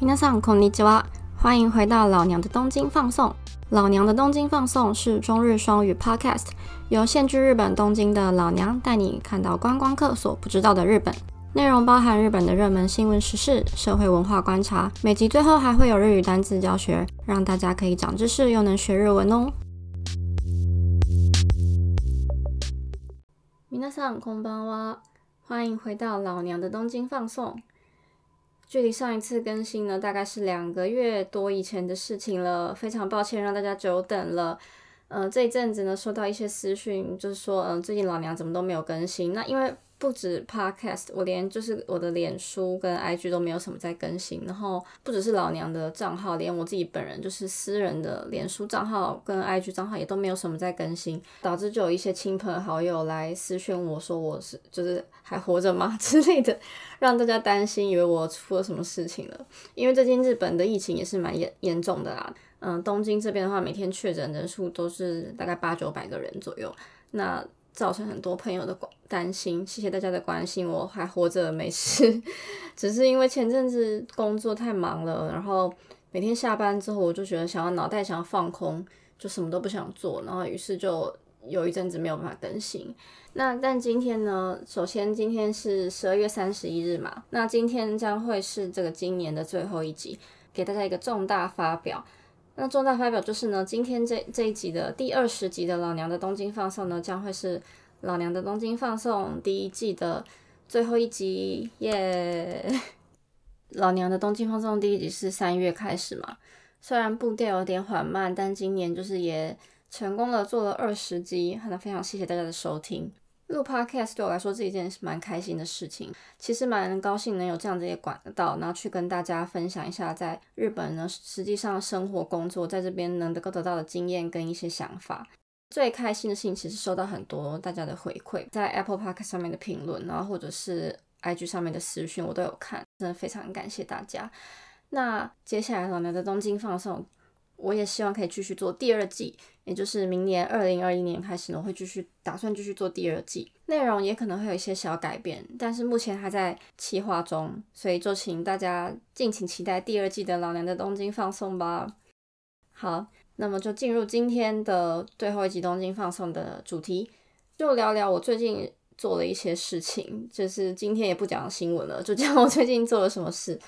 皆さんこんにちは，欢迎回到老娘的东京放送。老娘的东京放送是中日双语 Podcast，由现居日本东京的老娘带你看到观光客所不知道的日本。内容包含日本的热门新闻时事、社会文化观察，每集最后还会有日语单词教学，让大家可以长知识又能学日文哦。皆さんこんばんは，欢迎回到老娘的东京放送。 距离上一次更新呢，大概是两个月多以前的事情了，非常抱歉让大家久等了。呃，这一阵子呢，收到一些私讯，就是说，嗯，最近老娘怎么都没有更新。那因为不止 Podcast，我连就是我的脸书跟 IG 都没有什么在更新。然后不只是老娘的账号，连我自己本人就是私人的脸书账号跟 IG 账号也都没有什么在更新，导致就有一些亲朋好友来私讯我说我是就是还活着吗 之类的，让大家担心，以为我出了什么事情了。因为最近日本的疫情也是蛮严严重的啦。嗯，东京这边的话，每天确诊人数都是大概八九百个人左右。那造成很多朋友的关担心，谢谢大家的关心，我还活着没事，只是因为前阵子工作太忙了，然后每天下班之后我就觉得想要脑袋想要放空，就什么都不想做，然后于是就有一阵子没有办法更新。那但今天呢，首先今天是十二月三十一日嘛，那今天将会是这个今年的最后一集，给大家一个重大发表。那重大发表就是呢，今天这这一集的第二十集的老娘的东京放送呢，将会是老娘的东京放送第一季的最后一集耶。老娘的东京放送第一集是三月开始嘛，虽然步调有点缓慢，但今年就是也成功的做了二十集，那非常谢谢大家的收听。录 podcast 对我来说是一件蛮开心的事情，其实蛮高兴能有这样子一个管道，然后去跟大家分享一下在日本呢实际上生活工作在这边能够得到的经验跟一些想法。最开心的事情其实收到很多大家的回馈，在 Apple Park 上面的评论，然后或者是 IG 上面的私讯，我都有看，真的非常感谢大家。那接下来老娘的东京放送。我也希望可以继续做第二季，也就是明年二零二一年开始呢，会继续打算继续做第二季，内容也可能会有一些小改变，但是目前还在企划中，所以就请大家敬请期待第二季的老娘的东京放送吧。好，那么就进入今天的最后一集东京放送的主题，就聊聊我最近做了一些事情，就是今天也不讲新闻了，就讲我最近做了什么事。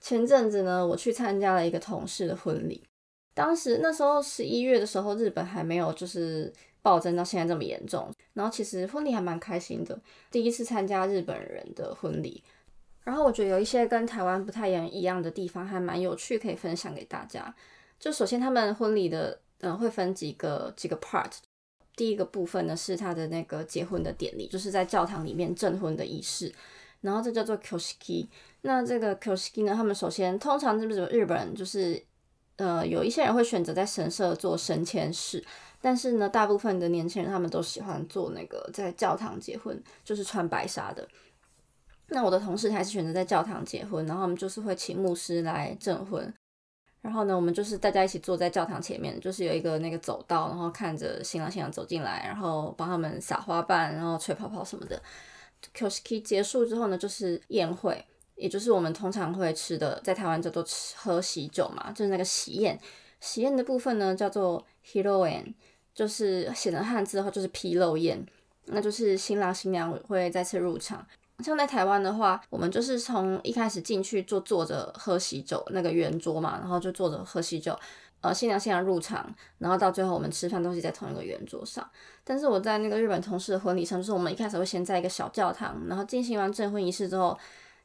前阵子呢，我去参加了一个同事的婚礼。当时那时候十一月的时候，日本还没有就是暴增到现在这么严重。然后其实婚礼还蛮开心的，第一次参加日本人的婚礼。然后我觉得有一些跟台湾不太一样的地方，还蛮有趣，可以分享给大家。就首先他们婚礼的，嗯，会分几个几个 part。第一个部分呢是他的那个结婚的典礼，就是在教堂里面证婚的仪式。然后这叫做 koshiki。那这个 koshiki 呢，他们首先通常是不是日本人就是。呃，有一些人会选择在神社做神前式，但是呢，大部分的年轻人他们都喜欢做那个在教堂结婚，就是穿白纱的。那我的同事还是选择在教堂结婚，然后我们就是会请牧师来证婚，然后呢，我们就是大家一起坐在教堂前面，就是有一个那个走道，然后看着新郎新娘走进来，然后帮他们撒花瓣，然后吹泡泡什么的。Koski 结束之后呢，就是宴会。也就是我们通常会吃的，在台湾叫做吃喝喜酒嘛，就是那个喜宴。喜宴的部分呢叫做 hiroen，就是写成汉字的话就是披露宴，那就是新郎新娘会再次入场。像在台湾的话，我们就是从一开始进去就坐着喝喜酒那个圆桌嘛，然后就坐着喝喜酒，呃，新娘新娘入场，然后到最后我们吃饭都是在同一个圆桌上。但是我在那个日本同事的婚礼上，就是我们一开始会先在一个小教堂，然后进行完证婚仪式之后。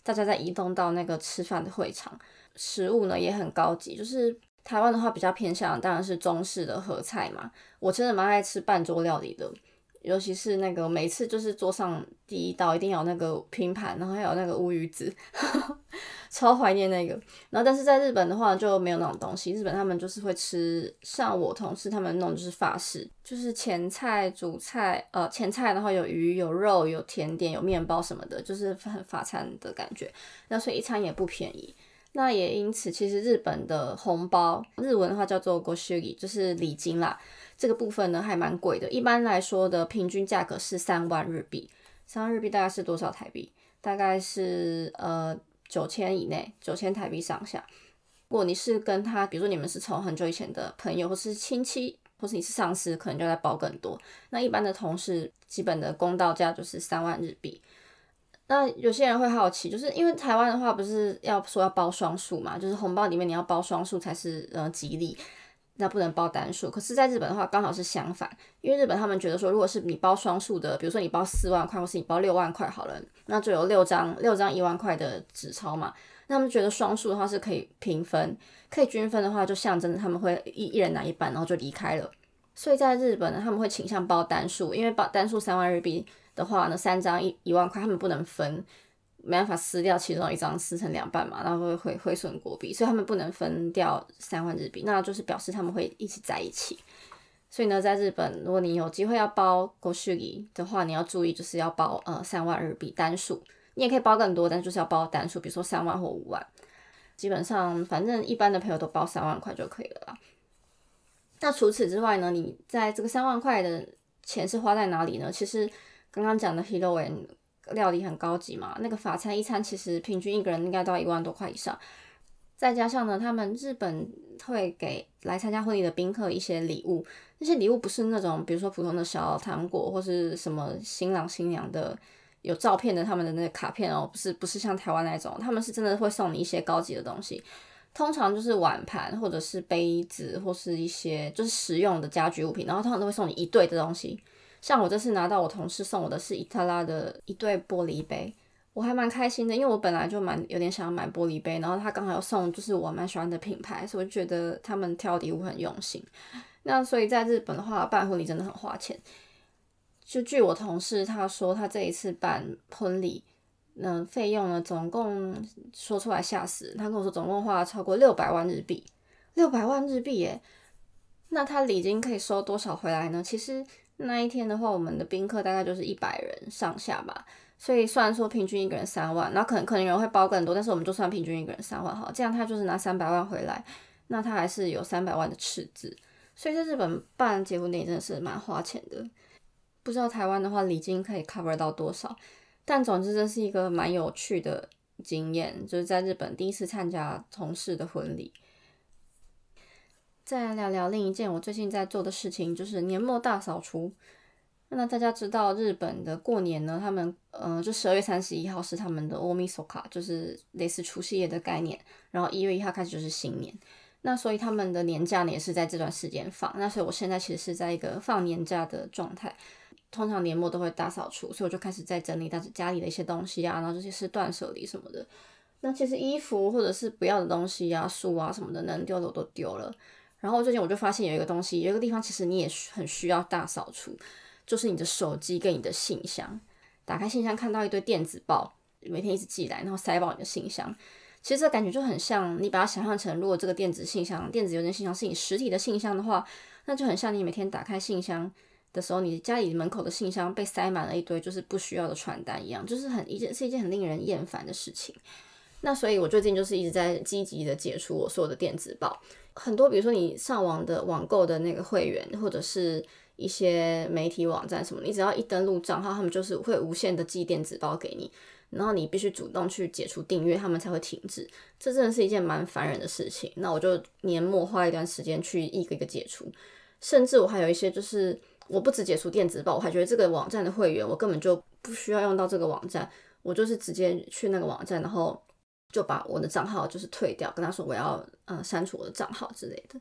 大家在移动到那个吃饭的会场，食物呢也很高级，就是台湾的话比较偏向当然是中式的合菜嘛。我真的蛮爱吃半桌料理的。尤其是那个每次就是桌上第一道一定要那个拼盘，然后还有那个乌鱼子，超怀念那个。然后但是在日本的话就没有那种东西，日本他们就是会吃像我同事他们弄就是法式，就是前菜、主菜，呃前菜然后有鱼、有肉、有甜点、有面包什么的，就是很法餐的感觉。那所以一餐也不便宜。那也因此其实日本的红包，日文的话叫做 goshuri，就是礼金啦。这个部分呢还蛮贵的，一般来说的平均价格是三万日币，三万日币大概是多少台币？大概是呃九千以内，九千台币上下。如果你是跟他，比如说你们是从很久以前的朋友，或是亲戚，或是你是上司，可能就在包更多。那一般的同事，基本的公道价就是三万日币。那有些人会好奇，就是因为台湾的话，不是要说要包双数嘛，就是红包里面你要包双数才是呃吉利，那不能包单数。可是，在日本的话，刚好是相反，因为日本他们觉得说，如果是你包双数的，比如说你包四万块，或是你包六万块好了，那就有六张六张一万块的纸钞嘛。那他们觉得双数的话是可以平分，可以均分的话，就象征着他们会一一人拿一半，然后就离开了。所以在日本呢，他们会倾向包单数，因为包单数三万日币。的话呢，三张一一万块，他们不能分，没办法撕掉其中一张撕成两半嘛，然后会会毁损国币，所以他们不能分掉三万日币，那就是表示他们会一起在一起。所以呢，在日本，如果你有机会要包国续礼的话，你要注意就是要包呃三万日币单数，你也可以包更多，但就是要包单数，比如说三万或五万。基本上，反正一般的朋友都包三万块就可以了啦。那除此之外呢，你在这个三万块的钱是花在哪里呢？其实。刚刚讲的 Hero n 料理很高级嘛，那个法餐一餐其实平均一个人应该都要一万多块以上，再加上呢，他们日本会给来参加婚礼的宾客一些礼物，那些礼物不是那种比如说普通的小糖果或是什么新郎新娘的有照片的他们的那个卡片哦，不是不是像台湾那种，他们是真的会送你一些高级的东西，通常就是碗盘或者是杯子或是一些就是实用的家居物品，然后通常都会送你一对的东西。像我这次拿到我同事送我的是伊特拉的一对玻璃杯，我还蛮开心的，因为我本来就蛮有点想要买玻璃杯，然后他刚好要送，就是我蛮喜欢的品牌，所以我觉得他们挑礼物很用心。那所以在日本的话，办婚礼真的很花钱。就据我同事他说，他这一次办婚礼，嗯费用呢，总共说出来吓死他跟我说，总共花了超过六百万日币，六百万日币耶！那他礼金可以收多少回来呢？其实。那一天的话，我们的宾客大概就是一百人上下吧，所以虽然说平均一个人三万，那可能可能有人会包更多，但是我们就算平均一个人三万好，这样他就是拿三百万回来，那他还是有三百万的赤字，所以在日本办结婚礼真的是蛮花钱的，不知道台湾的话礼金可以 cover 到多少，但总之这是一个蛮有趣的经验，就是在日本第一次参加同事的婚礼。再来聊聊另一件我最近在做的事情，就是年末大扫除。那大家知道日本的过年呢，他们呃，就十二月三十一号是他们的 Omisoka，就是类似除夕夜的概念。然后一月一号开始就是新年，那所以他们的年假呢也是在这段时间放。那所以我现在其实是在一个放年假的状态。通常年末都会大扫除，所以我就开始在整理但是家里的一些东西啊，然后这些是断舍离什么的。那其实衣服或者是不要的东西啊、书啊什么的，能丢的我都丢了。然后最近我就发现有一个东西，有一个地方其实你也很需要大扫除，就是你的手机跟你的信箱。打开信箱看到一堆电子报，每天一直寄来，然后塞爆你的信箱。其实这感觉就很像你把它想象成，如果这个电子信箱、电子邮件信箱是你实体的信箱的话，那就很像你每天打开信箱的时候，你家里门口的信箱被塞满了一堆就是不需要的传单一样，就是很一件是一件很令人厌烦的事情。那所以我最近就是一直在积极的解除我所有的电子报。很多，比如说你上网的网购的那个会员，或者是一些媒体网站什么，你只要一登录账号，他们就是会无限的寄电子包给你，然后你必须主动去解除订阅，他们才会停止。这真的是一件蛮烦人的事情。那我就年末花一段时间去一个一个解除，甚至我还有一些就是我不止解除电子报，我还觉得这个网站的会员我根本就不需要用到这个网站，我就是直接去那个网站，然后。就把我的账号就是退掉，跟他说我要呃删除我的账号之类的。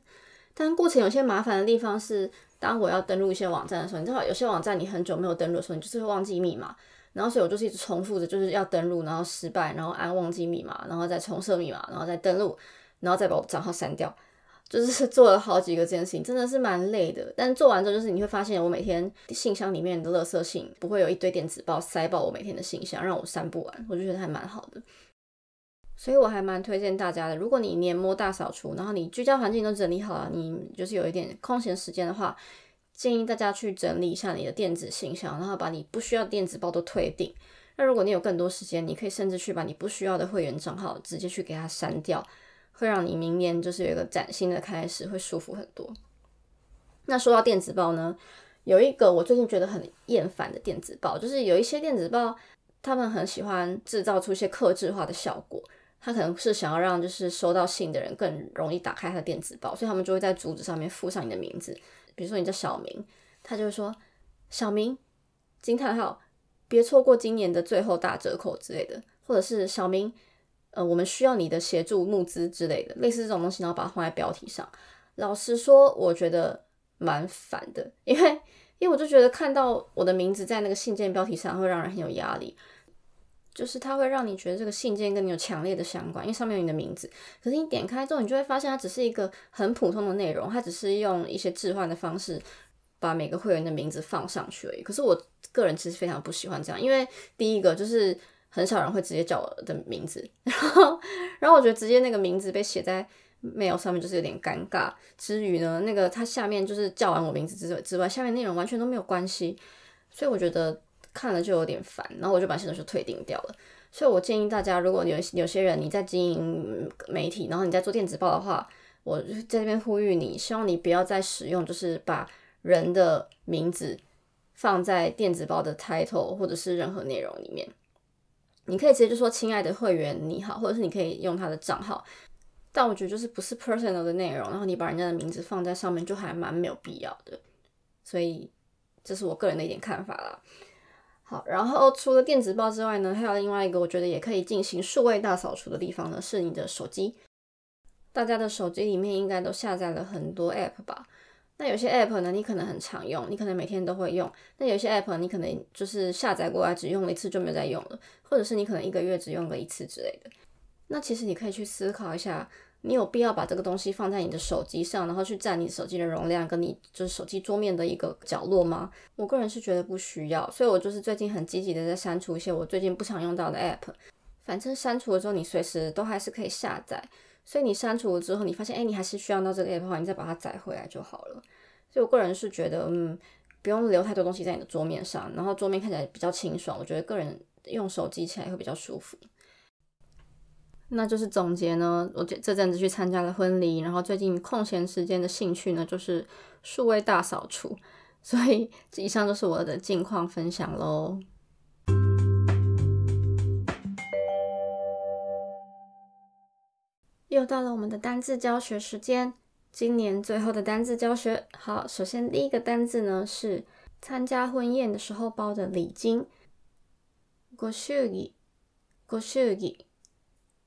但过程有些麻烦的地方是，当我要登录一些网站的时候，你知道有些网站你很久没有登录的时候，你就是会忘记密码。然后所以我就是一直重复着，就是要登录，然后失败，然后按忘记密码，然后再重设密码，然后再登录，然后再把我账号删掉。就是 做了好几个这件事情，真的是蛮累的。但做完之后，就是你会发现我每天信箱里面的垃圾信不会有一堆电子报塞爆我每天的信箱，让我删不完，我就觉得还蛮好的。所以我还蛮推荐大家的，如果你年末大扫除，然后你居家环境都整理好了，你就是有一点空闲时间的话，建议大家去整理一下你的电子信箱，然后把你不需要电子包都退订。那如果你有更多时间，你可以甚至去把你不需要的会员账号直接去给它删掉，会让你明年就是有一个崭新的开始，会舒服很多。那说到电子报呢，有一个我最近觉得很厌烦的电子报，就是有一些电子报，他们很喜欢制造出一些克制化的效果。他可能是想要让就是收到信的人更容易打开他的电子报，所以他们就会在主旨上面附上你的名字。比如说你叫小明，他就会说小明惊叹号，别错过今年的最后大折扣之类的，或者是小明，呃，我们需要你的协助募资之类的，类似这种东西，然后把它放在标题上。老实说，我觉得蛮烦的，因为因为我就觉得看到我的名字在那个信件标题上，会让人很有压力。就是它会让你觉得这个信件跟你有强烈的相关，因为上面有你的名字。可是你点开之后，你就会发现它只是一个很普通的内容，它只是用一些置换的方式把每个会员的名字放上去而已。可是我个人其实非常不喜欢这样，因为第一个就是很少人会直接叫我的名字，然后 然后我觉得直接那个名字被写在 mail 上面就是有点尴尬。之余呢，那个它下面就是叫完我名字之之外，下面内容完全都没有关系，所以我觉得。看了就有点烦，然后我就把现在就退订掉了。所以我建议大家，如果有有些人你在经营媒体，然后你在做电子报的话，我在这边呼吁你，希望你不要再使用，就是把人的名字放在电子报的 title 或者是任何内容里面。你可以直接就说“亲爱的会员，你好”，或者是你可以用他的账号。但我觉得就是不是 personal 的内容，然后你把人家的名字放在上面，就还蛮没有必要的。所以这是我个人的一点看法啦。好，然后除了电子报之外呢，还有另外一个我觉得也可以进行数位大扫除的地方呢，是你的手机。大家的手机里面应该都下载了很多 App 吧？那有些 App 呢，你可能很常用，你可能每天都会用；那有些 App 你可能就是下载过来只用了一次就没有再用了，或者是你可能一个月只用了一次之类的。那其实你可以去思考一下。你有必要把这个东西放在你的手机上，然后去占你手机的容量，跟你就是手机桌面的一个角落吗？我个人是觉得不需要，所以我就是最近很积极的在删除一些我最近不常用到的 app。反正删除了之后，你随时都还是可以下载。所以你删除了之后，你发现哎，你还是需要到这个 app 的话，你再把它载回来就好了。所以我个人是觉得，嗯，不用留太多东西在你的桌面上，然后桌面看起来比较清爽。我觉得个人用手机起来会比较舒服。那就是总结呢，我这这阵子去参加了婚礼，然后最近空闲时间的兴趣呢就是数位大扫除，所以以上就是我的近况分享喽。又到了我们的单字教学时间，今年最后的单字教学。好，首先第一个单字呢是参加婚宴的时候包的礼金，ご祝儀，ご祝儀。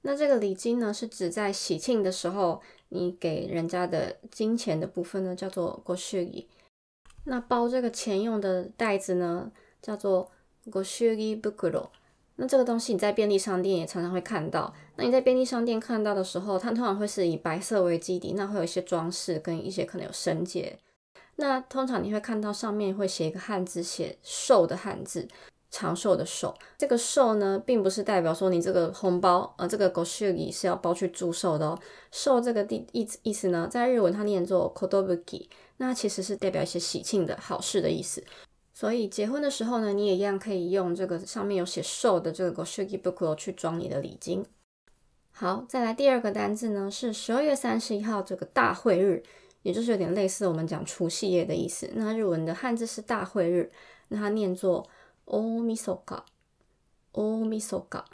那这个礼金呢，是指在喜庆的时候，你给人家的金钱的部分呢，叫做 goshuri。那包这个钱用的袋子呢，叫做 goshuri bukuro。那这个东西你在便利商店也常常会看到。那你在便利商店看到的时候，它通常会是以白色为基底，那会有一些装饰跟一些可能有绳结。那通常你会看到上面会写一个汉字，写寿的汉字。长寿的寿，这个寿呢，并不是代表说你这个红包，呃，这个 goshuri 是要包去祝寿的哦。寿这个地意意思呢，在日文它念作 kodobuki，那其实是代表一些喜庆的好事的意思。所以结婚的时候呢，你也一样可以用这个上面有写寿的这个 goshiki 包去装你的礼金。好，再来第二个单字呢，是十二月三十一号这个大会日，也就是有点类似我们讲除夕夜的意思。那日文的汉字是大会日，那它念作。欧米索嘎，欧米索嘎。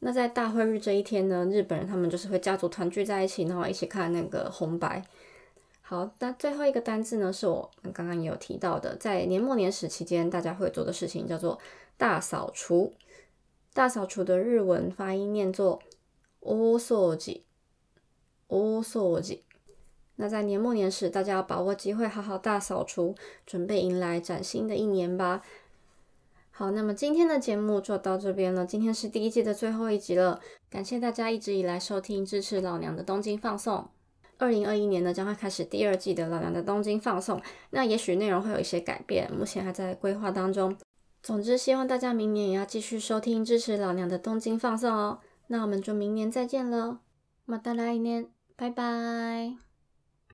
那在大会日这一天呢，日本人他们就是会家族团聚在一起，然后一起看那个红白。好，那最后一个单字呢，是我刚刚也有提到的，在年末年始期间大家会做的事情，叫做大扫除。大扫除的日文发音念作欧掃吉，欧扫吉。那在年末年始，大家要把握机会，好好大扫除，准备迎来崭新的一年吧。好，那么今天的节目就到这边了。今天是第一季的最后一集了，感谢大家一直以来收听支持老娘的东京放送。二零二一年呢，将会开始第二季的老娘的东京放送。那也许内容会有一些改变，目前还在规划当中。总之，希望大家明年也要继续收听支持老娘的东京放送哦。那我们就明年再见了，马达来年，拜拜。